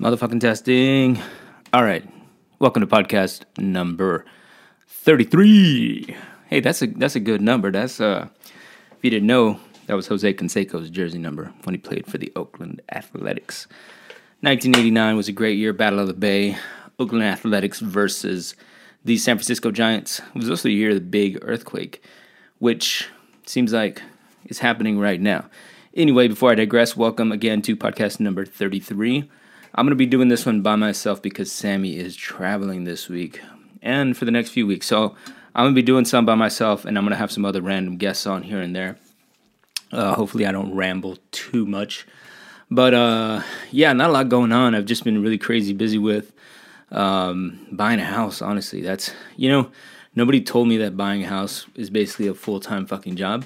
Motherfucking testing. All right. Welcome to podcast number 33. Hey, that's a that's a good number. That's uh if you didn't know, that was Jose Canseco's jersey number when he played for the Oakland Athletics. 1989 was a great year, Battle of the Bay. Oakland Athletics versus the San Francisco Giants. It was also the year of the big earthquake, which seems like is happening right now. Anyway, before I digress, welcome again to podcast number 33. I'm going to be doing this one by myself because Sammy is traveling this week and for the next few weeks. So I'm going to be doing some by myself and I'm going to have some other random guests on here and there. Uh, hopefully, I don't ramble too much. But uh, yeah, not a lot going on. I've just been really crazy busy with um, buying a house, honestly. That's, you know, nobody told me that buying a house is basically a full time fucking job.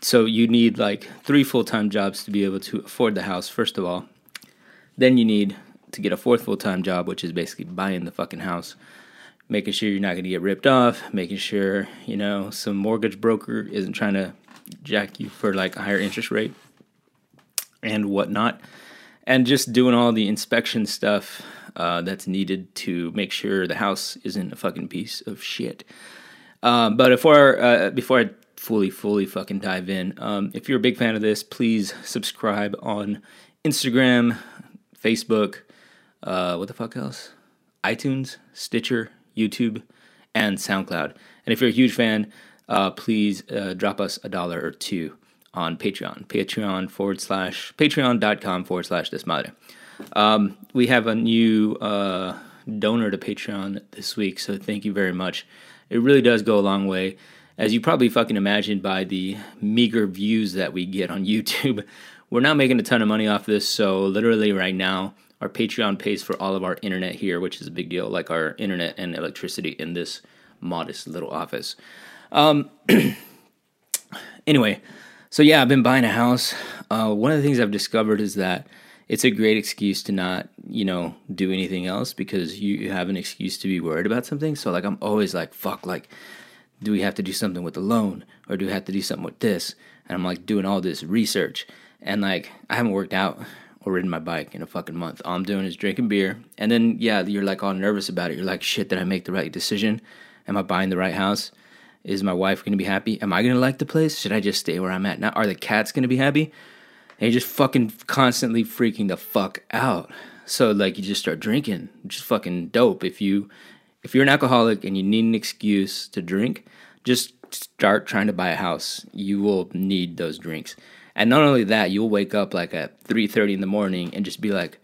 So you need like three full time jobs to be able to afford the house, first of all. Then you need to get a fourth full time job, which is basically buying the fucking house, making sure you're not going to get ripped off, making sure, you know, some mortgage broker isn't trying to jack you for like a higher interest rate and whatnot. And just doing all the inspection stuff uh, that's needed to make sure the house isn't a fucking piece of shit. Um, but before uh, before I fully fully fucking dive in, um, if you're a big fan of this, please subscribe on Instagram, Facebook, uh, what the fuck else? iTunes, Stitcher, YouTube, and SoundCloud. And if you're a huge fan, uh, please uh, drop us a dollar or two on Patreon. Patreon forward slash, patreon.com forward slash desmadre. Um, we have a new uh, donor to Patreon this week, so thank you very much. It really does go a long way. As you probably fucking imagined by the meager views that we get on YouTube, we're not making a ton of money off this, so literally right now, our Patreon pays for all of our internet here, which is a big deal, like our internet and electricity in this modest little office. Um, anyway, so yeah, I've been buying a house. Uh, one of the things I've discovered is that it's a great excuse to not, you know, do anything else because you have an excuse to be worried about something. So like I'm always like, fuck, like, do we have to do something with the loan or do we have to do something with this? And I'm like doing all this research and like I haven't worked out or ridden my bike in a fucking month. All I'm doing is drinking beer. And then yeah, you're like all nervous about it. You're like, shit, did I make the right decision? Am I buying the right house? Is my wife gonna be happy? Am I gonna like the place? Should I just stay where I'm at now? Are the cats gonna be happy? And you're just fucking constantly freaking the fuck out. So like you just start drinking, just fucking dope. If you if you're an alcoholic and you need an excuse to drink, just start trying to buy a house. You will need those drinks. And not only that, you'll wake up like at 3:30 in the morning and just be like,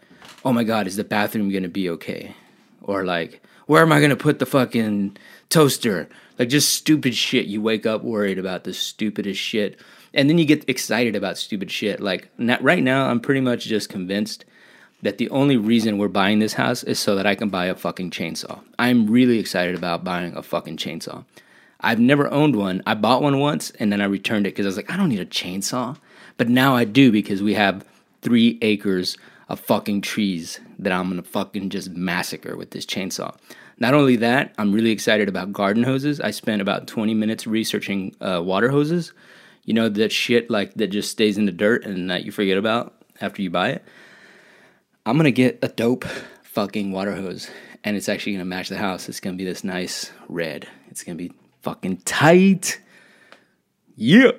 "Oh my god, is the bathroom going to be okay?" Or like, "Where am I going to put the fucking toaster?" Like just stupid shit. You wake up worried about the stupidest shit. And then you get excited about stupid shit. Like not, right now, I'm pretty much just convinced that the only reason we're buying this house is so that I can buy a fucking chainsaw. I'm really excited about buying a fucking chainsaw. I've never owned one. I bought one once and then I returned it because I was like, I don't need a chainsaw. But now I do because we have three acres of fucking trees that I'm gonna fucking just massacre with this chainsaw. Not only that, I'm really excited about garden hoses. I spent about 20 minutes researching uh, water hoses. You know, that shit like that just stays in the dirt and that you forget about after you buy it. I'm gonna get a dope fucking water hose and it's actually gonna match the house. It's gonna be this nice red. It's gonna be fucking tight. Yeah.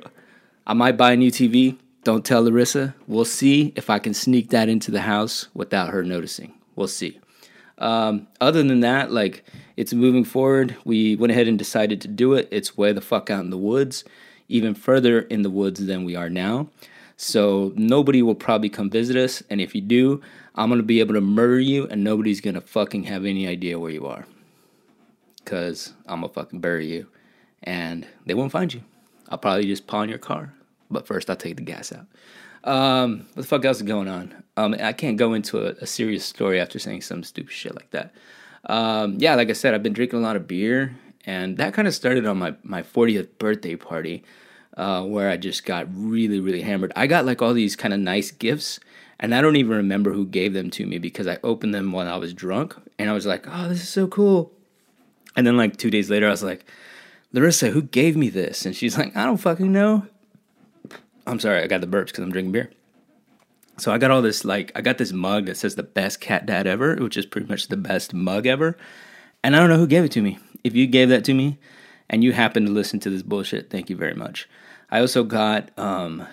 I might buy a new TV. Don't tell Larissa. We'll see if I can sneak that into the house without her noticing. We'll see. Um, other than that, like it's moving forward. We went ahead and decided to do it. It's way the fuck out in the woods, even further in the woods than we are now. So nobody will probably come visit us. And if you do, I'm gonna be able to murder you, and nobody's gonna fucking have any idea where you are. Cause I'm gonna fucking bury you, and they won't find you. I'll probably just pawn your car. But first, I'll take the gas out. Um, what the fuck else is going on? Um, I can't go into a, a, serious story after saying some stupid shit like that. Um, yeah, like I said, I've been drinking a lot of beer, and that kind of started on my, my 40th birthday party, uh, where I just got really, really hammered. I got like all these kind of nice gifts, and I don't even remember who gave them to me because I opened them when I was drunk, and I was like, oh, this is so cool. And then like two days later, I was like, Larissa, who gave me this? And she's like, I don't fucking know. I'm sorry, I got the burps because I'm drinking beer. So I got all this like I got this mug that says the best cat dad ever, which is pretty much the best mug ever. And I don't know who gave it to me. If you gave that to me and you happen to listen to this bullshit, thank you very much. I also got um,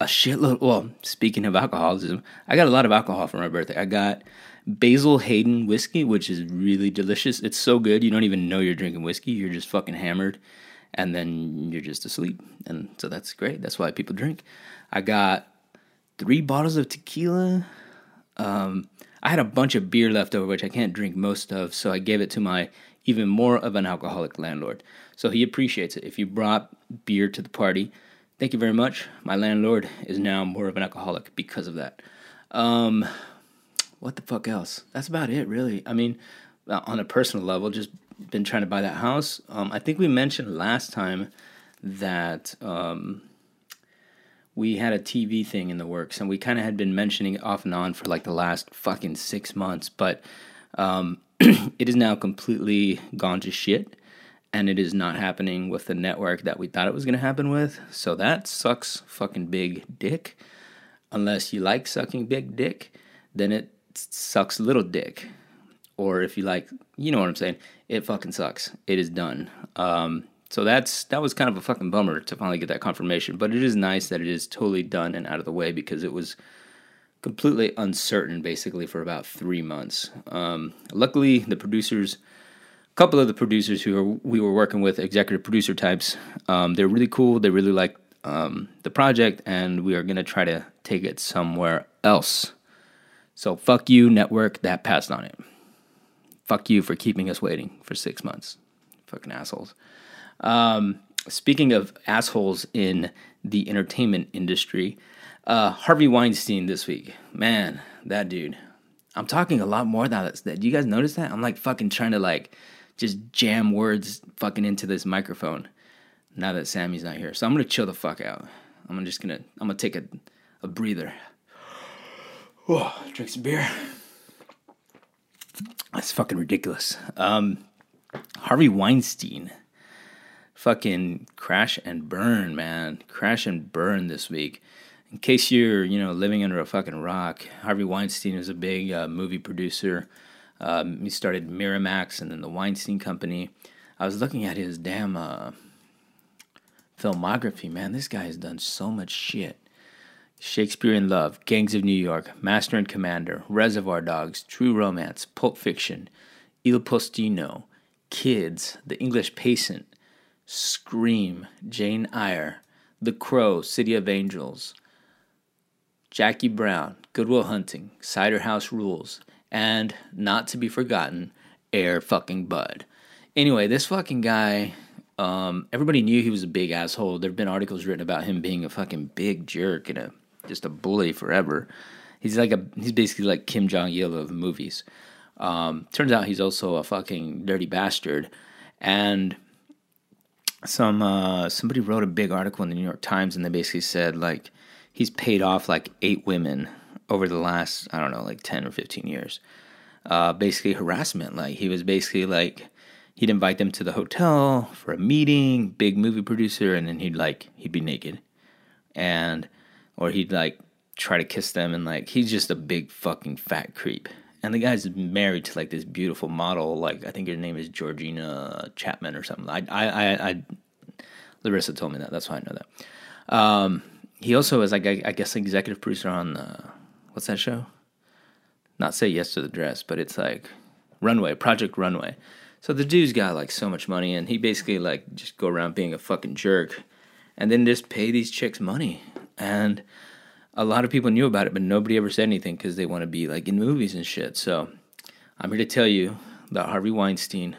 a shitload. Well, speaking of alcoholism, I got a lot of alcohol for my birthday. I got Basil Hayden whiskey, which is really delicious. It's so good you don't even know you're drinking whiskey. You're just fucking hammered, and then you're just asleep. And so that's great. That's why people drink. I got three bottles of tequila. Um, I had a bunch of beer left over, which I can't drink most of, so I gave it to my even more of an alcoholic landlord. So he appreciates it. If you brought beer to the party, thank you very much. My landlord is now more of an alcoholic because of that. Um, what the fuck else? That's about it, really. I mean, uh, on a personal level, just been trying to buy that house. Um, I think we mentioned last time that um, we had a TV thing in the works, and we kind of had been mentioning it off and on for like the last fucking six months, but um, it is now completely gone to shit, and it is not happening with the network that we thought it was going to happen with. So that sucks fucking big dick. Unless you like sucking big dick, then it sucks little dick. Or if you like, you know what I'm saying, it fucking sucks. It is done. Um, so that's that was kind of a fucking bummer to finally get that confirmation. But it is nice that it is totally done and out of the way because it was completely uncertain basically for about three months. Um, luckily, the producers, a couple of the producers who we were working with, executive producer types, um, they're really cool. They really like um, the project, and we are gonna try to take it somewhere else. So fuck you, network that passed on it. Fuck you for keeping us waiting for six months. Fucking assholes. Um, speaking of assholes in the entertainment industry, uh, Harvey Weinstein this week. Man, that dude. I'm talking a lot more now. That, that you guys notice that? I'm like fucking trying to like just jam words fucking into this microphone now that Sammy's not here. So I'm gonna chill the fuck out. I'm just gonna I'm gonna take a, a breather. Whoa, drink some beer. That's fucking ridiculous. Um, Harvey Weinstein fucking crash and burn, man. Crash and burn this week. In case you're, you know, living under a fucking rock, Harvey Weinstein is a big uh, movie producer. Um, he started Miramax and then the Weinstein Company. I was looking at his damn uh, filmography, man. This guy has done so much shit. Shakespeare in Love, Gangs of New York, Master and Commander, Reservoir Dogs, True Romance, Pulp Fiction, Il Postino, Kids, The English Patient, Scream, Jane Eyre, The Crow, City of Angels, Jackie Brown, Good Will Hunting, Cider House Rules, and not to be forgotten, Air fucking Bud. Anyway, this fucking guy, um, everybody knew he was a big asshole. There have been articles written about him being a fucking big jerk and a just a bully forever. He's like a he's basically like Kim Jong Il of movies. Um, turns out he's also a fucking dirty bastard, and some uh, somebody wrote a big article in the New York Times and they basically said like he's paid off like eight women over the last I don't know like ten or fifteen years. Uh, basically harassment. Like he was basically like he'd invite them to the hotel for a meeting, big movie producer, and then he'd like he'd be naked, and or he'd like try to kiss them and like he's just a big fucking fat creep. And the guy's married to like this beautiful model, like I think her name is Georgina Chapman or something. I, I, I, I Larissa told me that. That's why I know that. Um, he also is like I, I guess executive producer on uh, what's that show? Not say yes to the dress, but it's like Runway, Project Runway. So the dude's got like so much money, and he basically like just go around being a fucking jerk, and then just pay these chicks money. And a lot of people knew about it, but nobody ever said anything because they want to be like in movies and shit. So I'm here to tell you that Harvey Weinstein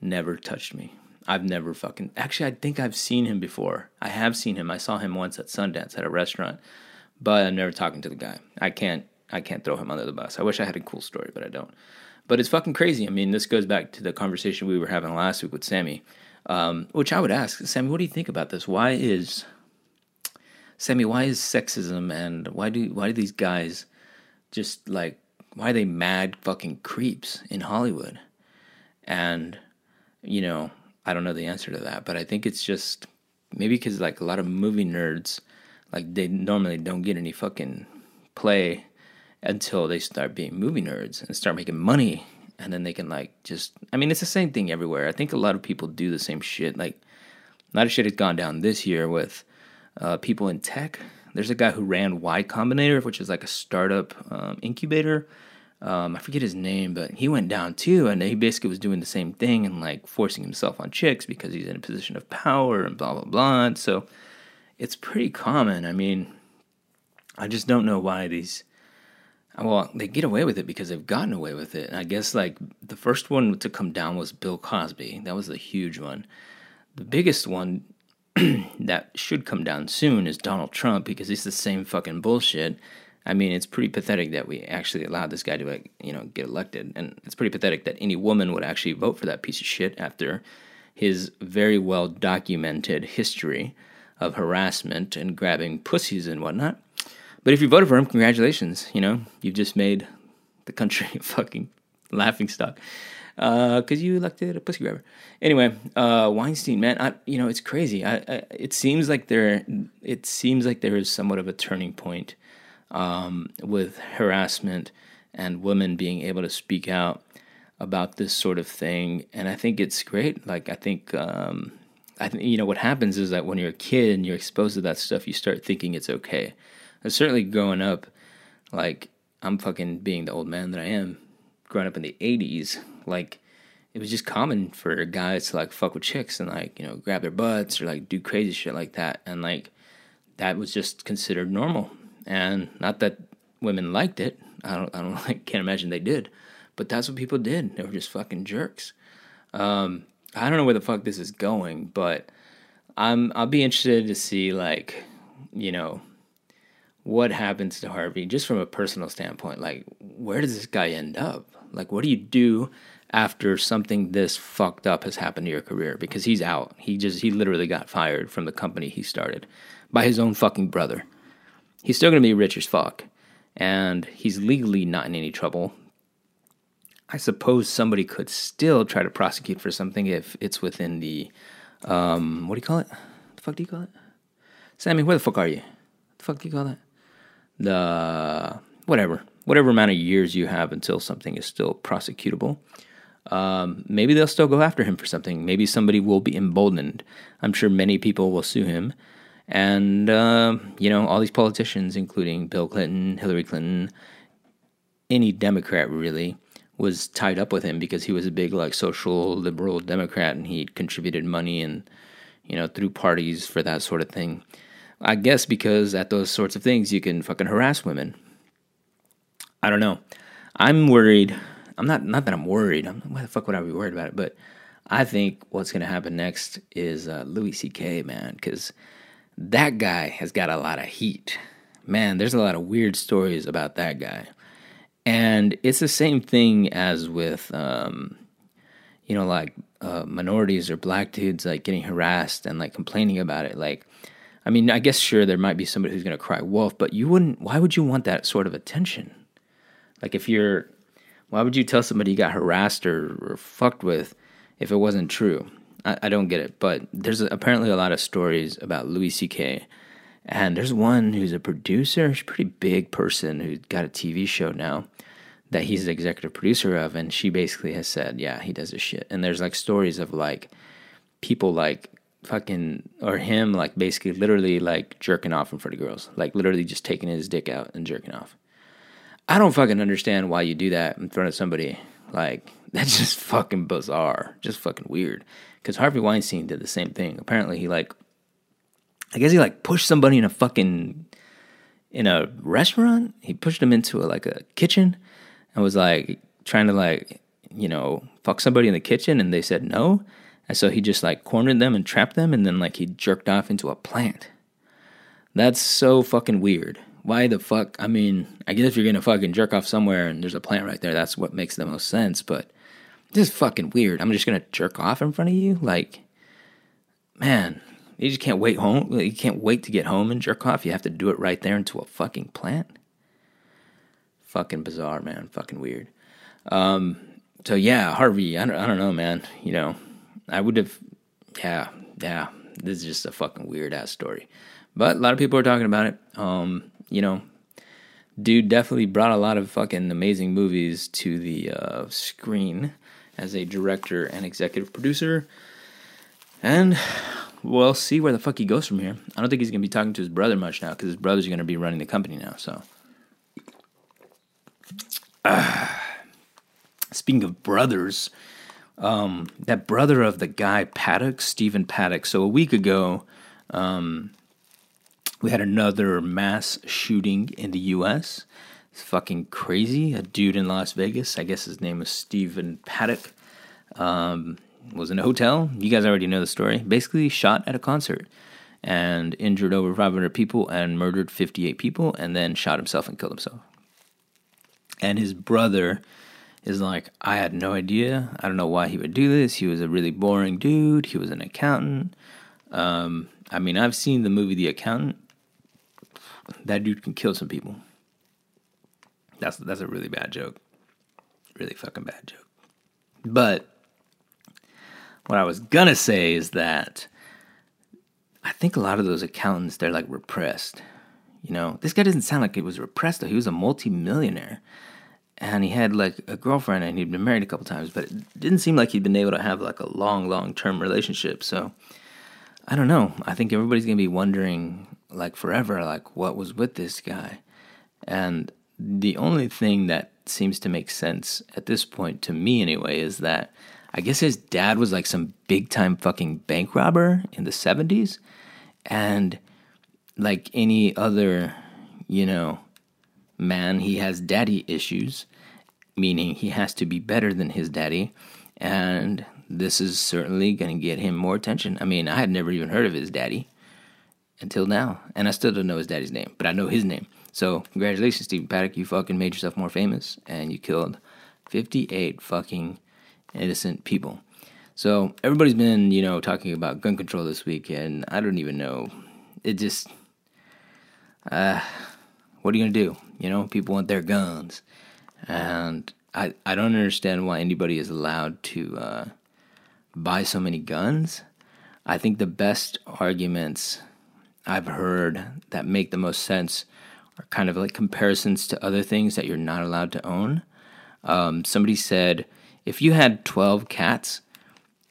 never touched me. I've never fucking. Actually, I think I've seen him before. I have seen him. I saw him once at Sundance at a restaurant, but I'm never talking to the guy. I can't. I can't throw him under the bus. I wish I had a cool story, but I don't. But it's fucking crazy. I mean, this goes back to the conversation we were having last week with Sammy, um, which I would ask Sammy, what do you think about this? Why is Sammy, why is sexism and why do why do these guys just like why are they mad fucking creeps in Hollywood? And you know, I don't know the answer to that, but I think it's just maybe because like a lot of movie nerds Like they normally don't get any fucking play until they start being movie nerds and start making money and then they can like just I mean it's the same thing everywhere. I think a lot of people do the same shit. Like a lot of shit has gone down this year with uh, people in tech. There's a guy who ran Y Combinator, which is like a startup um, incubator. Um, I forget his name, but he went down too, and he basically was doing the same thing and like forcing himself on chicks because he's in a position of power and blah blah blah. And so it's pretty common. I mean, I just don't know why these well, they get away with it because they've gotten away with it. And I guess like the first one to come down was Bill Cosby. That was a huge one. The biggest one that should come down soon is Donald Trump because he's the same fucking bullshit. I mean, it's pretty pathetic that we actually allowed this guy to, you know, get elected, and it's pretty pathetic that any woman would actually vote for that piece of shit after his very well documented history of harassment and grabbing pussies and whatnot. But if you voted for him, congratulations. You know, you've just made the country fucking laughing stock because uh, you elected a pussy grabber. Anyway, uh, Weinstein, man, I, you know it's crazy. I, I, it seems like there, it seems like there is somewhat of a turning point um, with harassment and women being able to speak out about this sort of thing, and I think it's great. Like I think, um, I think you know what happens is that when you're a kid and you're exposed to that stuff, you start thinking it's okay and certainly growing up, like I'm fucking being the old man that I am, growing up in the '80s, like it was just common for guys to like fuck with chicks and like you know grab their butts or like do crazy shit like that, and like that was just considered normal. And not that women liked it. I don't. I don't. Like, can't imagine they did. But that's what people did. They were just fucking jerks. Um, I don't know where the fuck this is going, but I'm. I'll be interested to see like, you know, what happens to Harvey just from a personal standpoint? Like, where does this guy end up? Like, what do you do after something this fucked up has happened to your career? Because he's out. He just, he literally got fired from the company he started by his own fucking brother. He's still gonna be rich as fuck, and he's legally not in any trouble. I suppose somebody could still try to prosecute for something if it's within the, um, what do you call it? The fuck do you call it? Sammy, where the fuck are you? The fuck do you call that? the whatever whatever amount of years you have until something is still prosecutable. Um, maybe they'll still go after him for something. Maybe somebody will be emboldened. I'm sure many people will sue him. And, uh, you know, all these politicians, including Bill Clinton, Hillary Clinton, any Democrat really, was tied up with him because he was a big, like, social liberal Democrat and he contributed money and, you know, through parties for that sort of thing. I guess because at those sorts of things you can fucking harass women. I don't know. I'm worried. I'm not not that I'm worried. I'm, why the fuck would I be worried about it? But I think what's gonna happen next is uh, Louis C.K. Man, because that guy has got a lot of heat. Man, there's a lot of weird stories about that guy, and it's the same thing as with, um, you know, like uh, minorities or black dudes like getting harassed and like complaining about it, like I mean, I guess sure there might be somebody who's going to cry wolf, but you wouldn't. Why would you want that sort of attention? Like if you're, why would you tell somebody you got harassed or, or fucked with if it wasn't true? I, I don't get it. But there's apparently a lot of stories about Louis C.K. And there's one who's a producer, she's a pretty big person who's got a TV show now that he's the executive producer of, and she basically has said, yeah, he does this shit. And there's like stories of like people like fucking or him like basically literally like jerking off in front of girls, like literally just taking his dick out and jerking off. I don't fucking understand why you do that in front of somebody. Like that's just fucking bizarre, just fucking weird. Because Harvey Weinstein did the same thing. Apparently, he like, I guess he like pushed somebody in a fucking in a restaurant. He pushed him into a, like a kitchen and was like trying to like you know fuck somebody in the kitchen, and they said no. And so he just like cornered them and trapped them and then like he jerked off into a plant. That's so fucking weird. Why the fuck? I mean, I guess if you're gonna fucking jerk off somewhere and there's a plant right there, that's what makes the most sense, but this is fucking weird. I'm just gonna jerk off in front of you? Like, man, you just can't wait home. You can't wait to get home and jerk off. You have to do it right there into a fucking plant. Fucking bizarre, man. Fucking weird. Um, so yeah, Harvey. I don't, I don't know, man. You know, I would have, yeah, yeah. This is just a fucking weird ass story. But a lot of people are talking about it. Um, you know, dude definitely brought a lot of fucking amazing movies to the uh, screen as a director and executive producer. And we'll see where the fuck he goes from here. I don't think he's gonna be talking to his brother much now because his brother's gonna be running the company now. So, uh, speaking of brothers, um, that brother of the guy Paddock, Stephen Paddock. So a week ago, um, we had another mass shooting in the U.S. It's fucking crazy. A dude in Las Vegas, I guess his name was Stephen Paddock, um, was in a hotel. You guys already know the story. Basically, shot at a concert and injured over 500 people and murdered 58 people, and then shot himself and killed himself. And his brother is like, I had no idea. I don't know why he would do this. He was a really boring dude. He was an accountant. Um, I mean, I've seen the movie The Accountant. That dude can kill some people. That's that's a really bad joke. Really fucking bad joke. But what I was gonna say is that I think a lot of those accountants they're like repressed. You know, this guy doesn't sound like he was repressed though. He was a multimillionaire. And he had like a girlfriend and he'd been married a couple times, but it didn't seem like he'd been able to have like a long, long term relationship. So I don't know. I think everybody's gonna be wondering like forever, like what was with this guy. And the only thing that seems to make sense at this point to me anyway is that I guess his dad was like some big time fucking bank robber in the 70s. And like any other, you know, man, he has daddy issues, meaning he has to be better than his daddy. And this is certainly going to get him more attention. I mean, I had never even heard of his daddy until now. And I still don't know his daddy's name, but I know his name. So, congratulations, Stephen Paddock. You fucking made yourself more famous and you killed 58 fucking innocent people. So everybody's been, you know, talking about gun control this week, and I don't even know. It just, uh, what are you gonna do? You know, people want their guns, and I I don't understand why anybody is allowed to uh, buy so many guns. I think the best arguments I've heard that make the most sense are kind of like comparisons to other things that you're not allowed to own. Um, somebody said if you had 12 cats,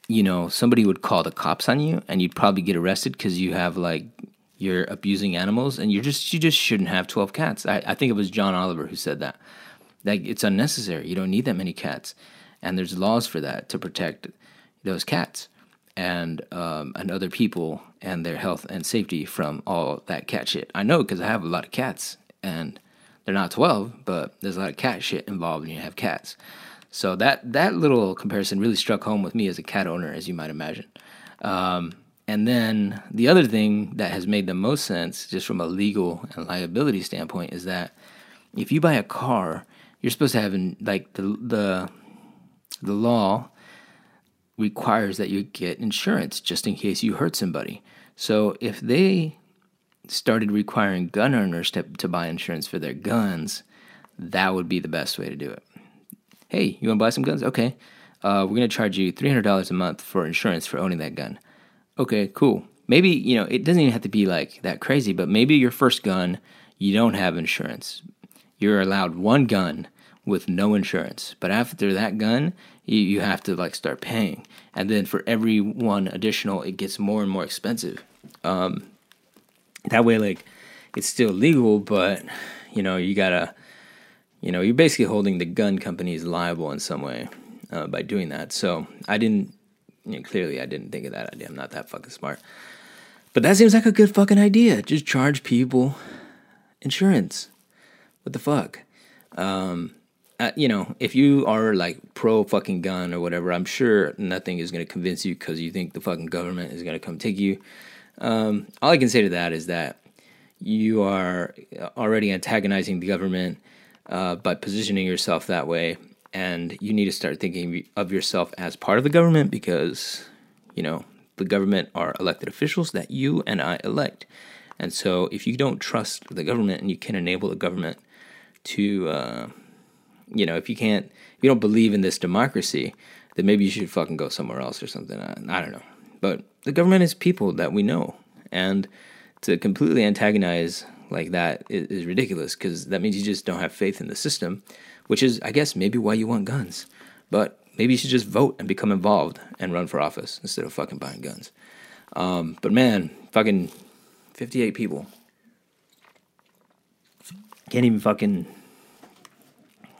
you know, somebody would call the cops on you and you'd probably get arrested because you have like, you're abusing animals and you're just, you just shouldn't have 12 cats. I, I think it was John Oliver who said that. Like, it's unnecessary. You don't need that many cats. And there's laws for that to protect those cats and um, and other people and their health and safety from all that cat shit. I know because I have a lot of cats and they're not 12, but there's a lot of cat shit involved when you have cats. So that that little comparison really struck home with me as a cat owner, as you might imagine. Um, and then the other thing that has made the most sense, just from a legal and liability standpoint, is that if you buy a car, you're supposed to have in, like the the the law requires that you get insurance just in case you hurt somebody. So if they started requiring gun owners to, to buy insurance for their guns, that would be the best way to do it hey, you want to buy some guns? Okay. Uh, we're going to charge you $300 a month for insurance for owning that gun. Okay, cool. Maybe, you know, it doesn't even have to be like that crazy, but maybe your first gun, you don't have insurance. You're allowed one gun with no insurance. But after that gun, you, you have to like start paying. And then for every one additional, it gets more and more expensive. Um, that way, like, it's still legal, but, you know, you gotta you know, you're basically holding the gun companies liable in some way uh, by doing that. So I didn't, you know, clearly I didn't think of that idea. I'm not that fucking smart. But that seems like a good fucking idea. Just charge people insurance. What the fuck? Um, uh, you know, if you are like pro fucking gun or whatever, I'm sure nothing is going to convince you because you think the fucking government is going to come take you. Um, all I can say to that is that you are already antagonizing the government uh, by positioning yourself that way. And you need to start thinking of yourself as part of the government because, you know, the government are elected officials that you and I elect. And so if you don't trust the government and you can enable the government to, uh, you know, if you can't, if you don't believe in this democracy, then maybe you should fucking go somewhere else or something. I, I don't know. But the government is people that we know. And to completely antagonize like that is, is ridiculous because that means you just don't have faith in the system, which is, I guess, maybe why you want guns. But maybe you should just vote and become involved and run for office instead of fucking buying guns. Um, but man, fucking 58 people. Can't even fucking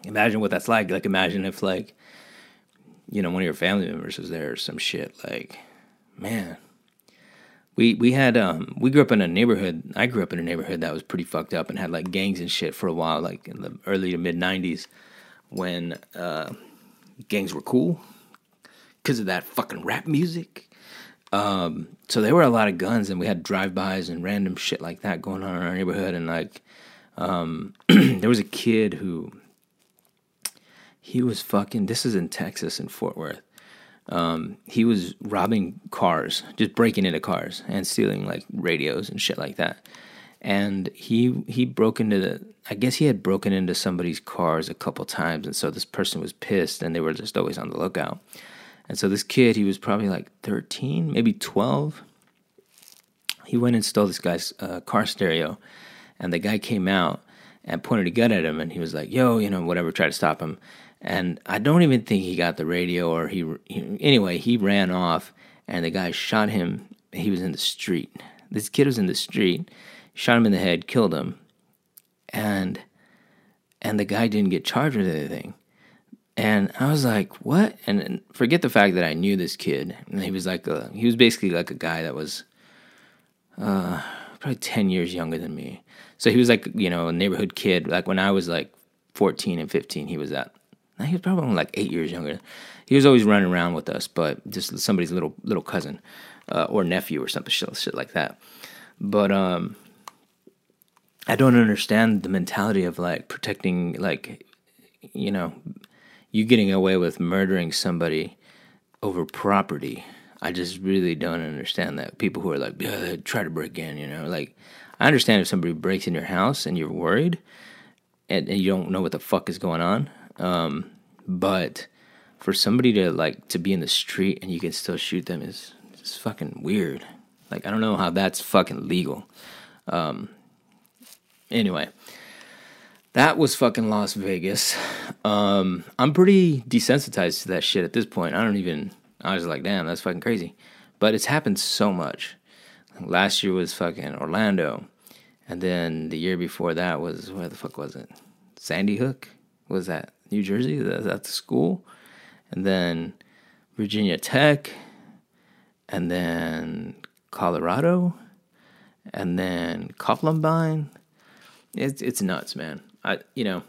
imagine what that's like. Like, imagine if, like, you know, one of your family members was there or some shit. Like, man. We we had um we grew up in a neighborhood. I grew up in a neighborhood that was pretty fucked up and had like gangs and shit for a while, like in the early to mid '90s, when uh, gangs were cool because of that fucking rap music. Um, so there were a lot of guns, and we had drive-bys and random shit like that going on in our neighborhood. And like, um, there was a kid who he was fucking. This is in Texas in Fort Worth. Um, he was robbing cars, just breaking into cars and stealing like radios and shit like that. And he he broke into the. I guess he had broken into somebody's cars a couple times, and so this person was pissed, and they were just always on the lookout. And so this kid, he was probably like 13, maybe 12. He went and stole this guy's uh, car stereo, and the guy came out and pointed a gun at him, and he was like, "Yo, you know, whatever." Tried to stop him, and I don't even think he got the radio or he, he anyway, he ran off and the guy shot him. He was in the street. This kid was in the street, shot him in the head, killed him. And and the guy didn't get charged with anything. And I was like, "What?" And, and forget the fact that I knew this kid. And he was like a he was basically like a guy that was uh probably 10 years younger than me. So he was like, you know, a neighborhood kid. Like when I was like 14 and 15, he was that he was probably like eight years younger. He was always running around with us, but just somebody's little little cousin uh, or nephew or something shit, shit like that. But um, I don't understand the mentality of like protecting, like you know, you getting away with murdering somebody over property. I just really don't understand that. People who are like, yeah, try to break in, you know, like I understand if somebody breaks in your house and you're worried and, and you don't know what the fuck is going on. Um, but for somebody to like to be in the street and you can still shoot them is just fucking weird. Like I don't know how that's fucking legal. Um, anyway, that was fucking Las Vegas. Um, I'm pretty desensitized to that shit at this point. I don't even. I was like, damn, that's fucking crazy. But it's happened so much. last year was fucking Orlando, and then the year before that was where the fuck was it? Sandy Hook was that New Jersey? That's at the school, and then Virginia Tech, and then Colorado, and then Columbine. It's it's nuts, man. I you know,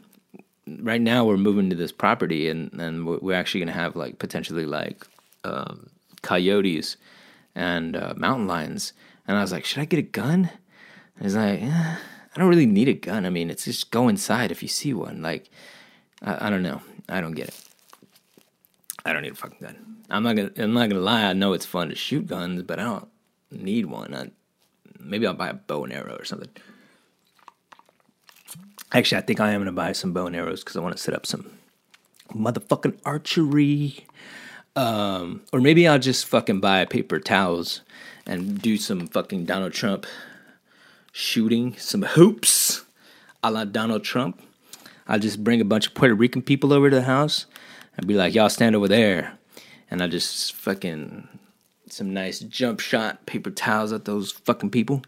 right now we're moving to this property, and and we're actually gonna have like potentially like um, coyotes and uh, mountain lions. And I was like, should I get a gun? And he's like, eh, I don't really need a gun. I mean, it's just go inside if you see one. Like, I, I don't know. I don't get it. I don't need a fucking gun. I'm not gonna. I'm not gonna lie. I know it's fun to shoot guns, but I don't need one. I, maybe I'll buy a bow and arrow or something. Actually, I think I am gonna buy some bow and arrows because I want to set up some motherfucking archery. Um, or maybe I'll just fucking buy paper towels and do some fucking Donald Trump shooting, some hoops a la Donald Trump. I'll just bring a bunch of Puerto Rican people over to the house and be like, y'all stand over there. And I'll just fucking some nice jump shot paper towels at those fucking people.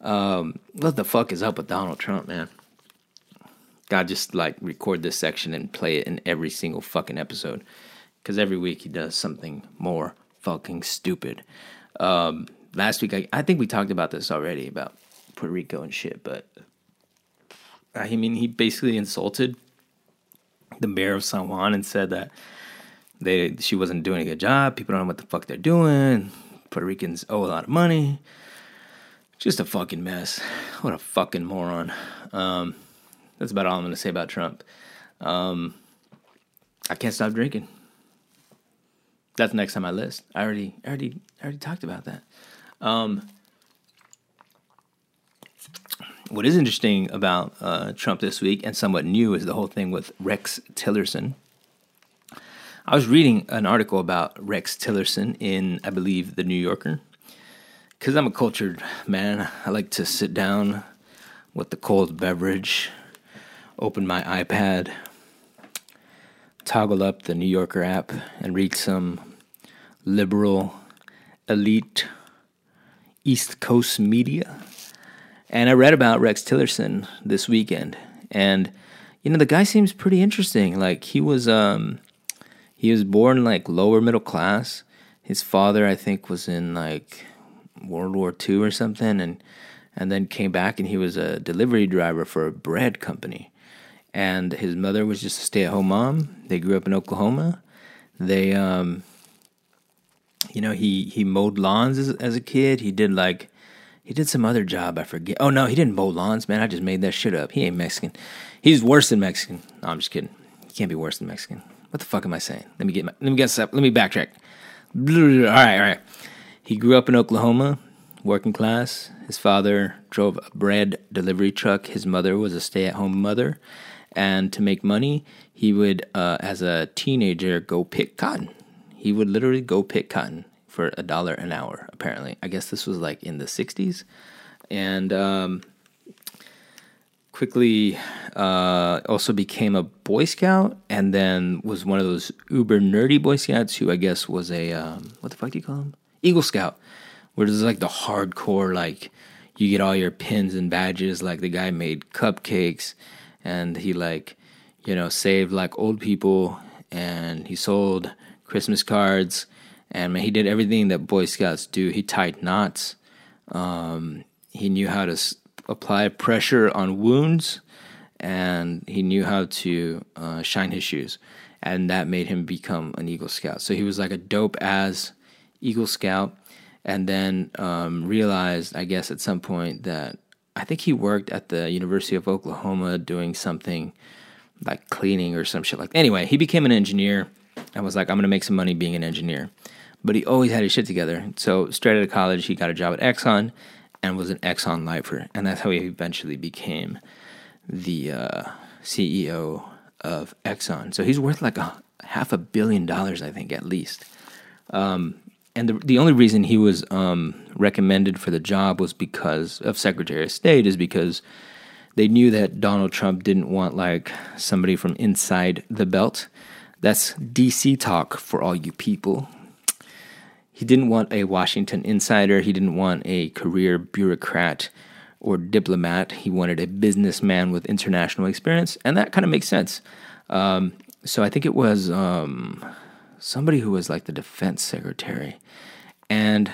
Um, what the fuck is up with Donald Trump, man? God, just like record this section and play it in every single fucking episode. Because every week he does something more fucking stupid. Um, last week, I, I think we talked about this already about Puerto Rico and shit, but I mean, he basically insulted the mayor of San Juan and said that they she wasn't doing a good job. People don't know what the fuck they're doing. Puerto Ricans owe a lot of money. Just a fucking mess. What a fucking moron. Um, that's about all I'm gonna say about Trump. Um, I can't stop drinking. That's next on my list. I already, I already, I already talked about that. Um, what is interesting about uh, Trump this week and somewhat new is the whole thing with Rex Tillerson. I was reading an article about Rex Tillerson in, I believe, The New Yorker, because I'm a cultured man, I like to sit down with the cold beverage, open my iPad, toggle up the New Yorker app, and read some liberal, elite East Coast media. And I read about Rex Tillerson this weekend, and you know the guy seems pretty interesting. Like he was, um, he was born like lower middle class. His father, I think, was in like World War II or something, and and then came back and he was a delivery driver for a bread company. And his mother was just a stay-at-home mom. They grew up in Oklahoma. They, um, you know, he he mowed lawns as, as a kid. He did like he did some other job. I forget. Oh no, he didn't mow lawns, man. I just made that shit up. He ain't Mexican. He's worse than Mexican. No, I'm just kidding. He can't be worse than Mexican. What the fuck am I saying? Let me get my, let me get let me backtrack. All right, all right. He grew up in Oklahoma, working class. His father drove a bread delivery truck. His mother was a stay at home mother. And to make money, he would, uh, as a teenager, go pick cotton. He would literally go pick cotton for a dollar an hour, apparently. I guess this was like in the 60s. And um, quickly uh, also became a Boy Scout and then was one of those uber nerdy Boy Scouts who I guess was a, um, what the fuck do you call him? Eagle Scout, where there's like the hardcore, like you get all your pins and badges. Like the guy made cupcakes and he like, you know, saved like old people and he sold Christmas cards and he did everything that Boy Scouts do. He tied knots. Um, he knew how to s- apply pressure on wounds, and he knew how to uh, shine his shoes, and that made him become an Eagle Scout. So he was like a dope as Eagle Scout, and then um, realized, I guess, at some point that I think he worked at the University of Oklahoma doing something like cleaning or some shit like. That. Anyway, he became an engineer. I was like, I'm gonna make some money being an engineer, but he always had his shit together. So straight out of college, he got a job at Exxon and was an Exxon lifer, and that's how he eventually became the uh, CEO of Exxon. So he's worth like a half a billion dollars, I think, at least. Um, and the the only reason he was um, recommended for the job was because of Secretary of State, is because they knew that Donald Trump didn't want like somebody from inside the belt. That's DC talk for all you people. He didn't want a Washington insider. He didn't want a career bureaucrat or diplomat. He wanted a businessman with international experience, and that kind of makes sense. Um, so I think it was um, somebody who was like the defense secretary, and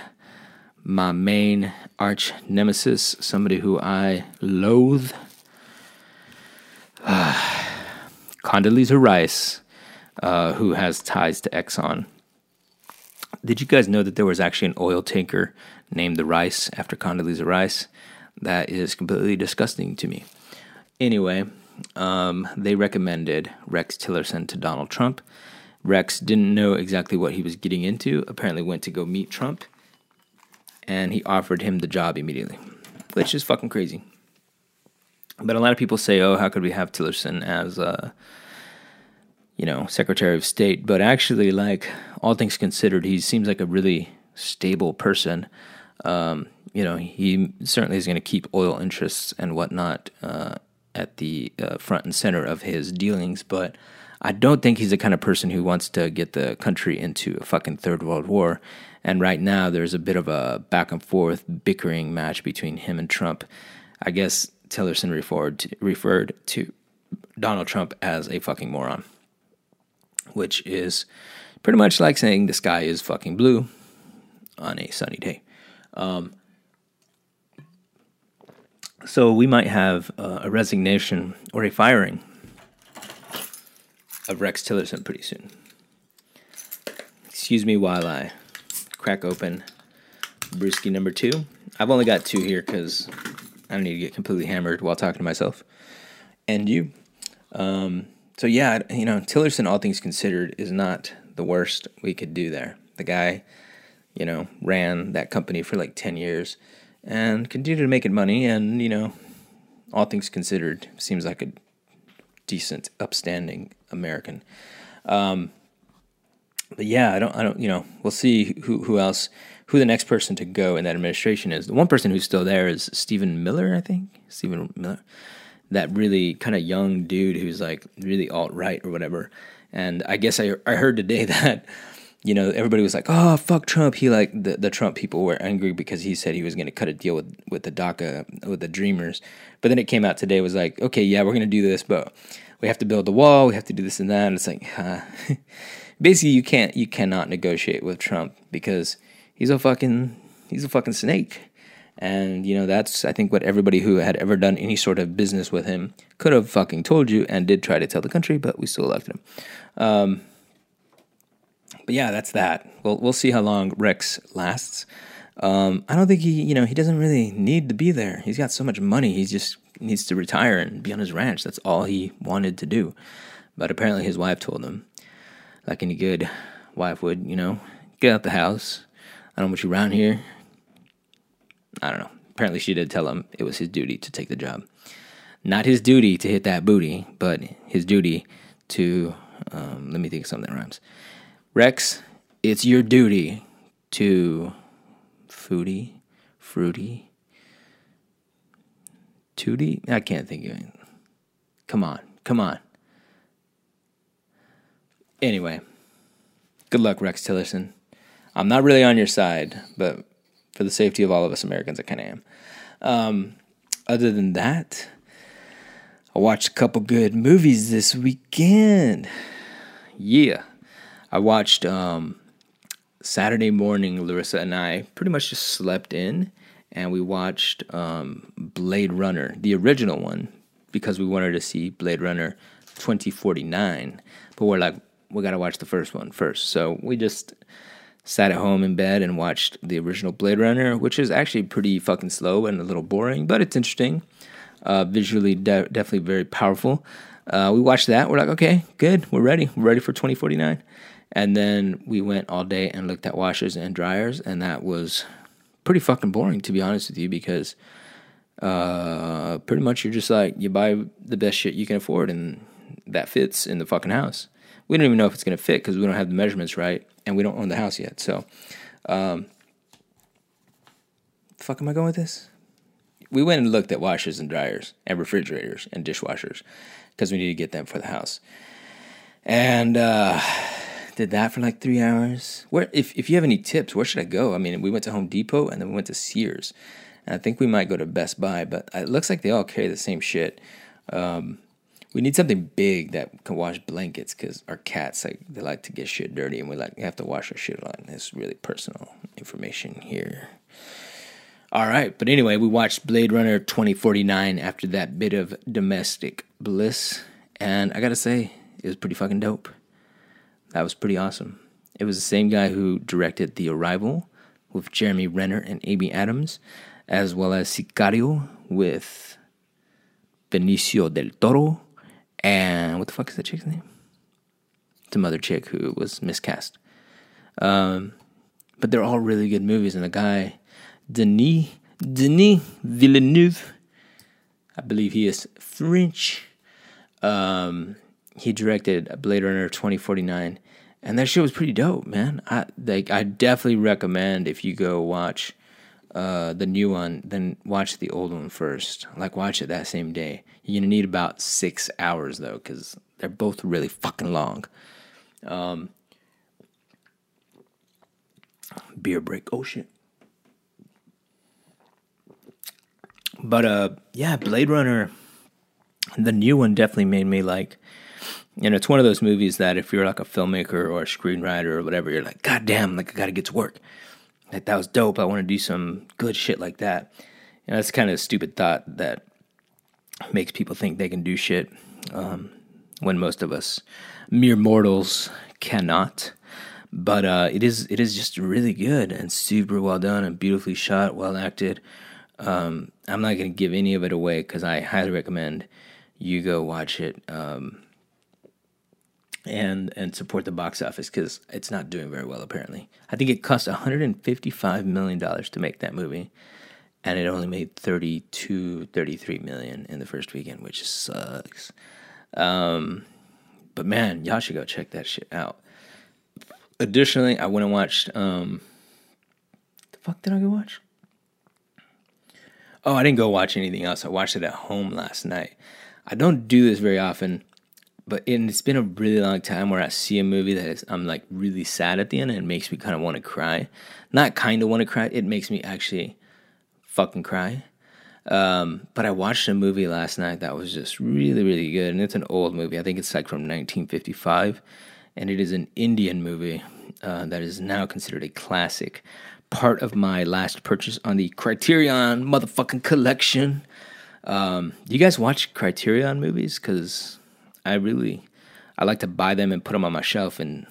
my main arch nemesis, somebody who I loathe, Condoleezza Rice, uh, who has ties to Exxon. Did you guys know that there was actually an oil tanker named the Rice after Condoleezza Rice? That is completely disgusting to me. Anyway, um, they recommended Rex Tillerson to Donald Trump. Rex didn't know exactly what he was getting into, apparently, went to go meet Trump, and he offered him the job immediately, which is fucking crazy. But a lot of people say, oh, how could we have Tillerson as, uh, you know, Secretary of State? But actually, like, all things considered, he seems like a really stable person. Um, you know, he certainly is going to keep oil interests and whatnot uh, at the uh, front and center of his dealings, but I don't think he's the kind of person who wants to get the country into a fucking third world war. And right now, there's a bit of a back and forth bickering match between him and Trump. I guess Tillerson referred to, referred to Donald Trump as a fucking moron, which is pretty much like saying the sky is fucking blue on a sunny day. Um, so we might have uh, a resignation or a firing of Rex Tillerson pretty soon. Excuse me while I crack open brewski number two. I've only got two here because I don't need to get completely hammered while talking to myself and you. Um, so yeah, you know, Tillerson, all things considered, is not the worst we could do there. The guy, you know, ran that company for like ten years and continued to make it money, and you know, all things considered, seems like a decent, upstanding American. Um, but yeah, I don't, I don't, you know, we'll see who who else, who the next person to go in that administration is. The one person who's still there is Stephen Miller, I think. Stephen Miller, that really kind of young dude who's like really alt right or whatever. And I guess I I heard today that you know, everybody was like, "Oh, fuck Trump." He like the, the Trump people were angry because he said he was going to cut a deal with with the DACA with the Dreamers. But then it came out today was like, "Okay, yeah, we're going to do this, but we have to build the wall. We have to do this and that." And it's like, huh. basically, you can't you cannot negotiate with Trump because he's a fucking he's a fucking snake. And you know that's I think what everybody who had ever done any sort of business with him could have fucking told you and did try to tell the country, but we still elected him. Um, but yeah, that's that. We'll we'll see how long Rex lasts. Um, I don't think he, you know, he doesn't really need to be there. He's got so much money. He just needs to retire and be on his ranch. That's all he wanted to do. But apparently, his wife told him, like any good wife would, you know, get out the house. I don't want you around here. I don't know. Apparently, she did tell him it was his duty to take the job. Not his duty to hit that booty, but his duty to, um, let me think of something that rhymes Rex, it's your duty to foodie, fruity, tootie. I can't think of it. Come on, come on. Anyway, good luck, Rex Tillerson. I'm not really on your side, but for the safety of all of us Americans, I kind of am. Um, other than that, I watched a couple good movies this weekend. Yeah. I watched um, Saturday morning. Larissa and I pretty much just slept in, and we watched um, Blade Runner, the original one, because we wanted to see Blade Runner 2049. But we're like, we gotta watch the first one first. So we just sat at home in bed and watched the original Blade Runner, which is actually pretty fucking slow and a little boring, but it's interesting. Uh, visually, de- definitely very powerful. Uh, we watched that. We're like, okay, good. We're ready. We're ready for 2049. And then we went all day and looked at washers and dryers, and that was pretty fucking boring, to be honest with you, because uh, pretty much you're just like, you buy the best shit you can afford, and that fits in the fucking house. We don't even know if it's going to fit because we don't have the measurements right, and we don't own the house yet. So, um, fuck am I going with this? We went and looked at washers and dryers and refrigerators and dishwashers because we need to get them for the house. And uh, did that for like three hours. Where, if if you have any tips, where should I go? I mean, we went to Home Depot and then we went to Sears, and I think we might go to Best Buy. But it looks like they all carry the same shit. Um, we need something big that can wash blankets because our cats like they like to get shit dirty, and we like have to wash our shit a lot. It's really personal information here. All right, but anyway, we watched Blade Runner 2049 after that bit of domestic bliss, and I gotta say, it was pretty fucking dope. That was pretty awesome. It was the same guy who directed The Arrival with Jeremy Renner and Amy Adams, as well as Sicario with Benicio del Toro, and what the fuck is that chick's name? The mother chick who was miscast. Um, but they're all really good movies, and the guy Denis Denis Villeneuve, I believe he is French. Um, he directed Blade Runner 2049 and that shit was pretty dope, man. I like I definitely recommend if you go watch uh, the new one, then watch the old one first. Like watch it that same day. You're gonna need about six hours though, because they're both really fucking long. Um, beer break. Oh shit. But uh, yeah, Blade Runner, the new one definitely made me like and it's one of those movies that if you're like a filmmaker or a screenwriter or whatever, you're like, God damn, like I gotta get to work. That was dope. I want to do some good shit like that. And that's kind of a stupid thought that makes people think they can do shit um, when most of us mere mortals cannot. But uh, it is it is just really good and super well done and beautifully shot, well acted. Um, I'm not gonna give any of it away because I highly recommend you go watch it. Um, and and support the box office because it's not doing very well apparently. I think it cost 155 million dollars to make that movie, and it only made 32, 33 million in the first weekend, which sucks. Um, but man, y'all should go check that shit out. additionally, I went and watched. Um, the fuck did I go watch? Oh, I didn't go watch anything else. I watched it at home last night. I don't do this very often, but it's been a really long time where I see a movie that is, I'm like really sad at the end and it makes me kind of want to cry. Not kind of want to cry, it makes me actually fucking cry. Um, but I watched a movie last night that was just really, really good. And it's an old movie. I think it's like from 1955. And it is an Indian movie uh, that is now considered a classic part of my last purchase on the Criterion motherfucking collection. Um, do you guys watch Criterion movies? Because I really, I like to buy them and put them on my shelf. And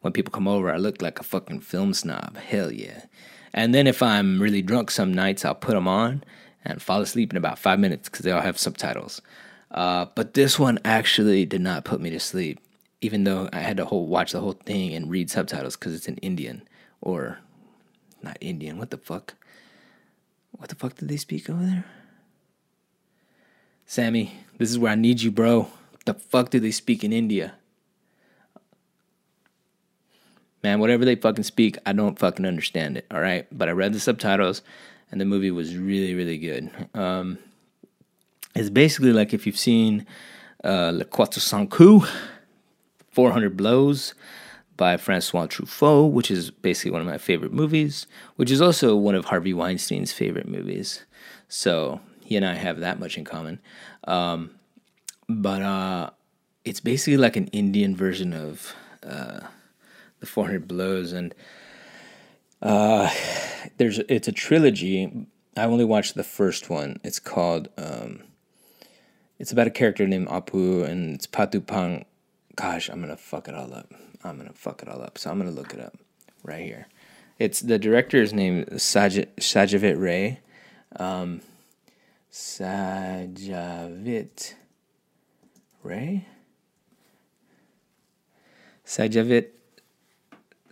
when people come over, I look like a fucking film snob. Hell yeah. And then if I'm really drunk some nights, I'll put them on and fall asleep in about five minutes because they all have subtitles. Uh, but this one actually did not put me to sleep, even though I had to whole, watch the whole thing and read subtitles because it's in Indian or not Indian. What the fuck? What the fuck did they speak over there? Sammy, this is where I need you, bro. The fuck do they speak in India? Man, whatever they fucking speak, I don't fucking understand it, all right? But I read the subtitles and the movie was really, really good. Um, it's basically like if you've seen uh, Le Quatre Cents Coups, 400 Blows, by Francois Truffaut, which is basically one of my favorite movies, which is also one of Harvey Weinstein's favorite movies. So he and I have that much in common. Um, but uh, it's basically like an Indian version of uh, the 400 Blows, and uh, there's it's a trilogy. I only watched the first one. It's called. Um, it's about a character named Apu, and it's Patupang. Gosh, I'm gonna fuck it all up. I'm gonna fuck it all up. So I'm gonna look it up right here. It's the director's name Saj- Satyajit Ray. Um, Satyajit Ray. Satyajit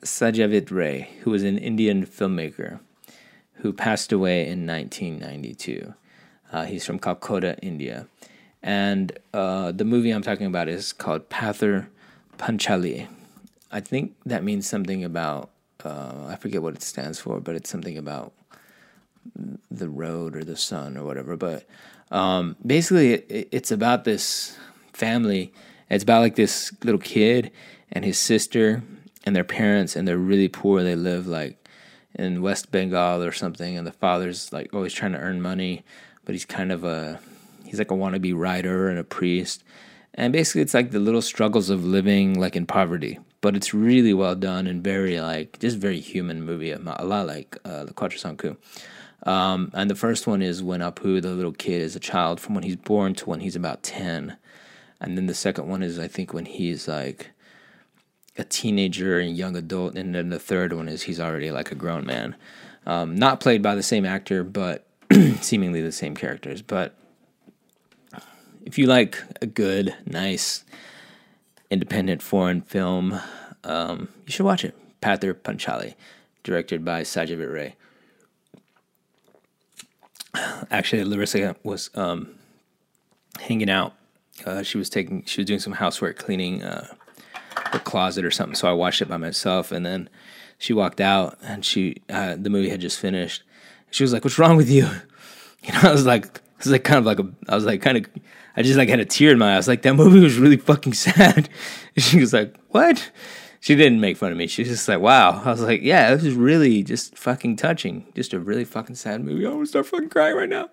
Satyajit Ray, who was an Indian filmmaker who passed away in 1992. Uh, he's from Calcutta, India. And uh, the movie I'm talking about is called Pather Panchali. I think that means something about uh, I forget what it stands for, but it's something about the road or the sun or whatever. But um, basically, it, it's about this family. It's about like this little kid and his sister and their parents, and they're really poor. They live like in West Bengal or something, and the father's like always trying to earn money, but he's kind of a he's like a wannabe writer and a priest. And basically, it's like the little struggles of living like in poverty but it's really well done and very like just very human movie. A lot like uh, the Quatre Coups. Um, and the first one is when Apu, the little kid, is a child from when he's born to when he's about ten, and then the second one is I think when he's like a teenager and young adult, and then the third one is he's already like a grown man. Um, not played by the same actor, but seemingly the same characters. But if you like a good, nice independent foreign film. Um, you should watch it. Pather Panchali, directed by Satyajit Ray. Actually, Larissa was um, hanging out. Uh, she was taking, she was doing some housework, cleaning uh, closet or something. So I watched it by myself, and then she walked out, and she, uh, the movie had just finished. She was like, "What's wrong with you?" You know, I was like, I was like kind of like a, I was like kind of I just like had a tear in my eye. I was like, that movie was really fucking sad. she was like, what? She didn't make fun of me. She was just like, wow. I was like, yeah, this is really just fucking touching. Just a really fucking sad movie. I'm gonna start fucking crying right now.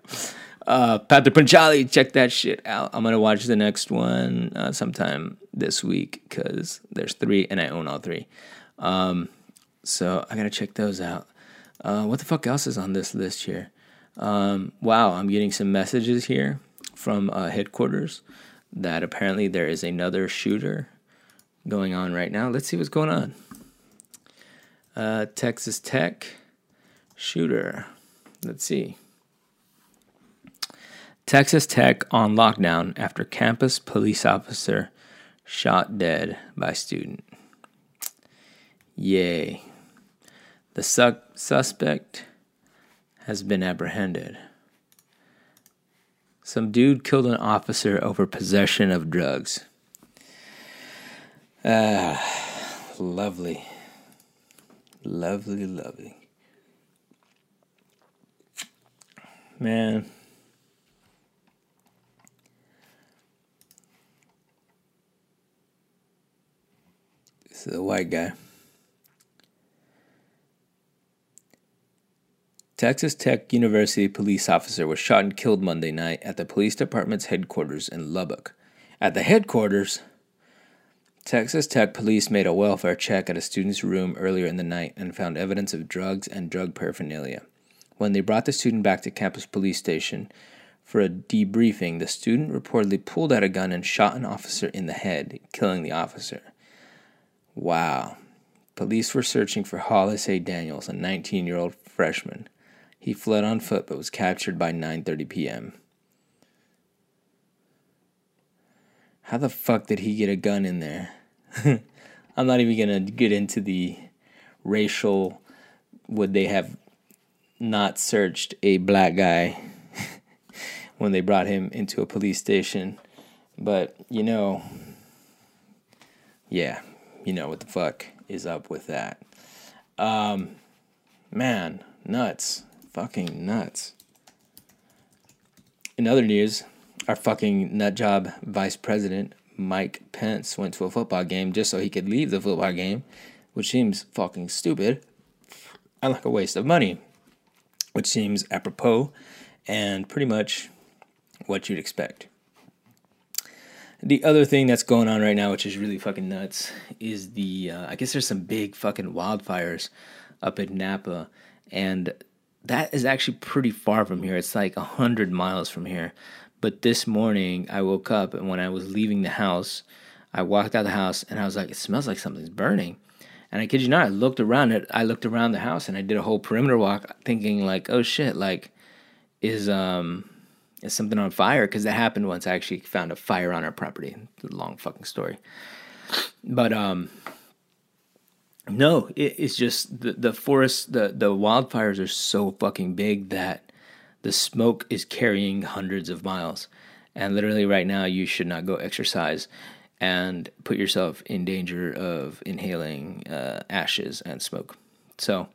Uh, Pather Panchali, check that shit out. I'm gonna watch the next one uh, sometime this week because there's three and I own all three. Um, so I gotta check those out. Uh, what the fuck else is on this list here? Um, wow, I'm getting some messages here from uh, headquarters that apparently there is another shooter going on right now. Let's see what's going on. Uh, Texas Tech shooter. Let's see. Texas Tech on lockdown after campus police officer shot dead by student. Yay. The su- suspect has been apprehended. Some dude killed an officer over possession of drugs. Ah, lovely. Lovely, lovely. Man. Is a white guy. Texas Tech University police officer was shot and killed Monday night at the police department's headquarters in Lubbock. At the headquarters, Texas Tech police made a welfare check at a student's room earlier in the night and found evidence of drugs and drug paraphernalia. When they brought the student back to campus police station for a debriefing, the student reportedly pulled out a gun and shot an officer in the head, killing the officer. Wow. Police were searching for Hollis A. Daniels, a 19 year old freshman. He fled on foot but was captured by 9:30 p.m. How the fuck did he get a gun in there? I'm not even going to get into the racial would they have not searched a black guy when they brought him into a police station. But, you know, yeah, you know what the fuck is up with that. Um, man, nuts fucking nuts. In other news, our fucking nut job vice president, Mike Pence, went to a football game just so he could leave the football game, which seems fucking stupid and like a waste of money, which seems apropos and pretty much what you'd expect. The other thing that's going on right now, which is really fucking nuts, is the uh, I guess there's some big fucking wildfires up in Napa, and that is actually pretty far from here. It's like a hundred miles from here. But this morning I woke up and when I was leaving the house, I walked out of the house and I was like, it smells like something's burning. And I kid you not, I looked around it. I looked around the house and I did a whole perimeter walk, thinking like, oh shit, like, is um, is something on fire? Because that happened once. I actually found a fire on our property. Long fucking story. But um, no, it, it's just the the forest, the the wildfires are so fucking big that the smoke is carrying hundreds of miles, and literally right now you should not go exercise and put yourself in danger of inhaling uh, ashes and smoke. So,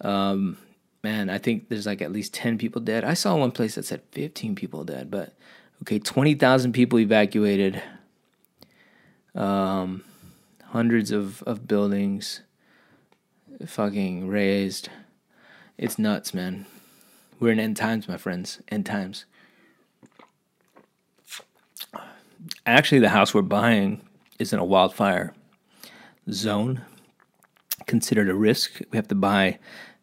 um, man, I think there's like at least ten people dead. I saw one place that said fifteen people dead, but okay, twenty thousand people evacuated. Um, hundreds of, of buildings fucking razed. It's nuts, man. We're in end times, my friends. End times. Actually, the house we're buying is in a wildfire zone, considered a risk. We have to buy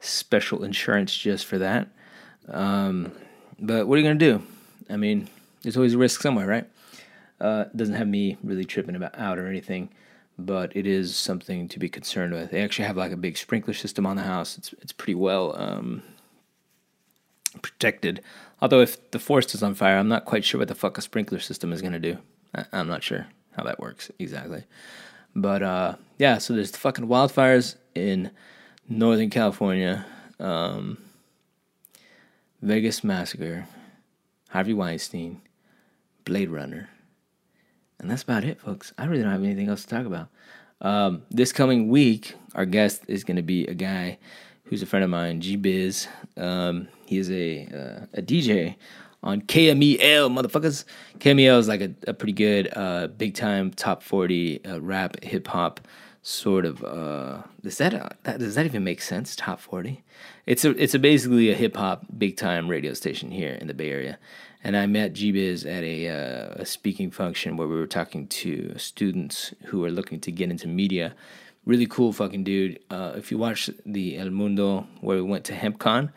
special insurance just for that. Um, but what are you going to do? I mean, there's always a risk somewhere, right? Uh, doesn't have me really tripping about out or anything but it is something to be concerned with. They actually have like a big sprinkler system on the house. It's it's pretty well um, protected. Although if the forest is on fire, I'm not quite sure what the fuck a sprinkler system is gonna do. I, am not sure how that works exactly. But uh, yeah, so there's the fucking wildfires in Northern California, um, Vegas massacre, Harvey Weinstein, Blade Runner and that's about it, folks. I really don't have anything else to talk about. Um, this coming week, our guest is going to be a guy who's a friend of mine, G Biz. Um, he is a uh, a DJ on KMEL, motherfuckers. KMEL is like a, a pretty good, uh, big time top forty uh, rap hip hop sort of. Uh, does that, uh, that does that even make sense? Top forty. It's a it's a basically a hip hop big time radio station here in the Bay Area and I met G-Biz at a, uh, a speaking function where we were talking to students who are looking to get into media. Really cool fucking dude. Uh, if you watch the El Mundo where we went to HempCon,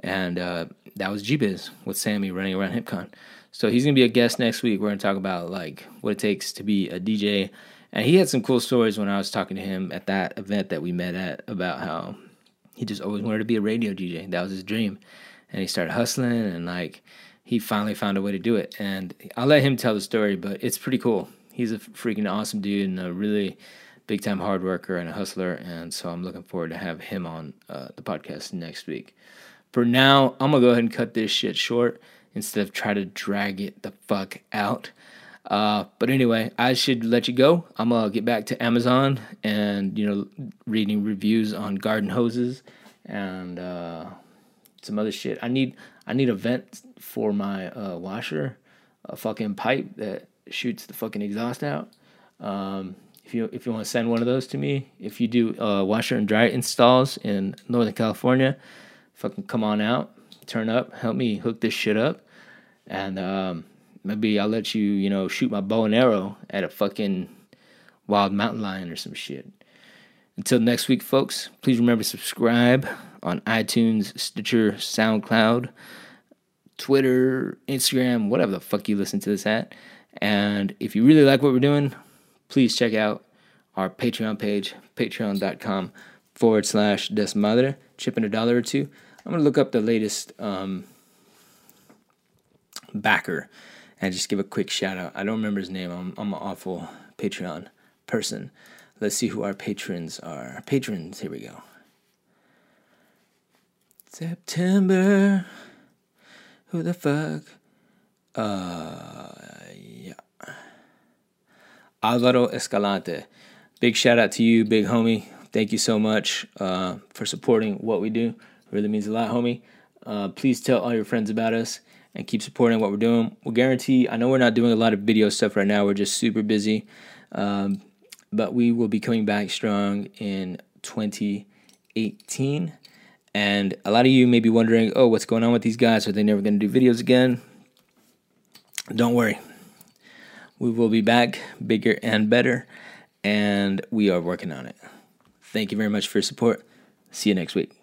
and uh, that was G-Biz with Sammy running around HempCon. So he's gonna be a guest next week. We're gonna talk about like what it takes to be a DJ, and he had some cool stories when I was talking to him at that event that we met at about how he just always wanted to be a radio DJ. That was his dream, and he started hustling and like he finally found a way to do it. And I'll let him tell the story, but it's pretty cool. He's a freaking awesome dude and a really big time hard worker and a hustler. And so I'm looking forward to have him on uh, the podcast next week. For now, I'm gonna go ahead and cut this shit short instead of try to drag it the fuck out. Uh, but anyway, I should let you go. I'm gonna get back to Amazon and you know reading reviews on garden hoses and uh, some other shit. I need I need a vent for my uh, washer, a fucking pipe that shoots the fucking exhaust out. Um, if you if you want to send one of those to me, if you do uh, washer and dryer installs in Northern California, fucking come on out, turn up, help me hook this shit up, and um, maybe I'll let you you know shoot my bow and arrow at a fucking wild mountain lion or some shit. Until next week, folks, please remember to subscribe on iTunes, Stitcher, SoundCloud, Twitter, Instagram, whatever the fuck you listen to this at. And if you really like what we're doing, please check out our Patreon page, patreon.com forward slash desmadre, chipping a dollar or two. I'm going to look up the latest um, backer and just give a quick shout out. I don't remember his name. I'm, I'm an awful Patreon person. Let's see who our patrons are. Patrons, here we go. September. Who the fuck? Uh, yeah. Alvaro Escalante. Big shout out to you, big homie. Thank you so much uh, for supporting what we do. Really means a lot, homie. Uh, please tell all your friends about us and keep supporting what we're doing. We'll guarantee, I know we're not doing a lot of video stuff right now, we're just super busy. Um, but we will be coming back strong in 2018. And a lot of you may be wondering, oh, what's going on with these guys? Are they never going to do videos again? Don't worry. We will be back bigger and better, and we are working on it. Thank you very much for your support. See you next week.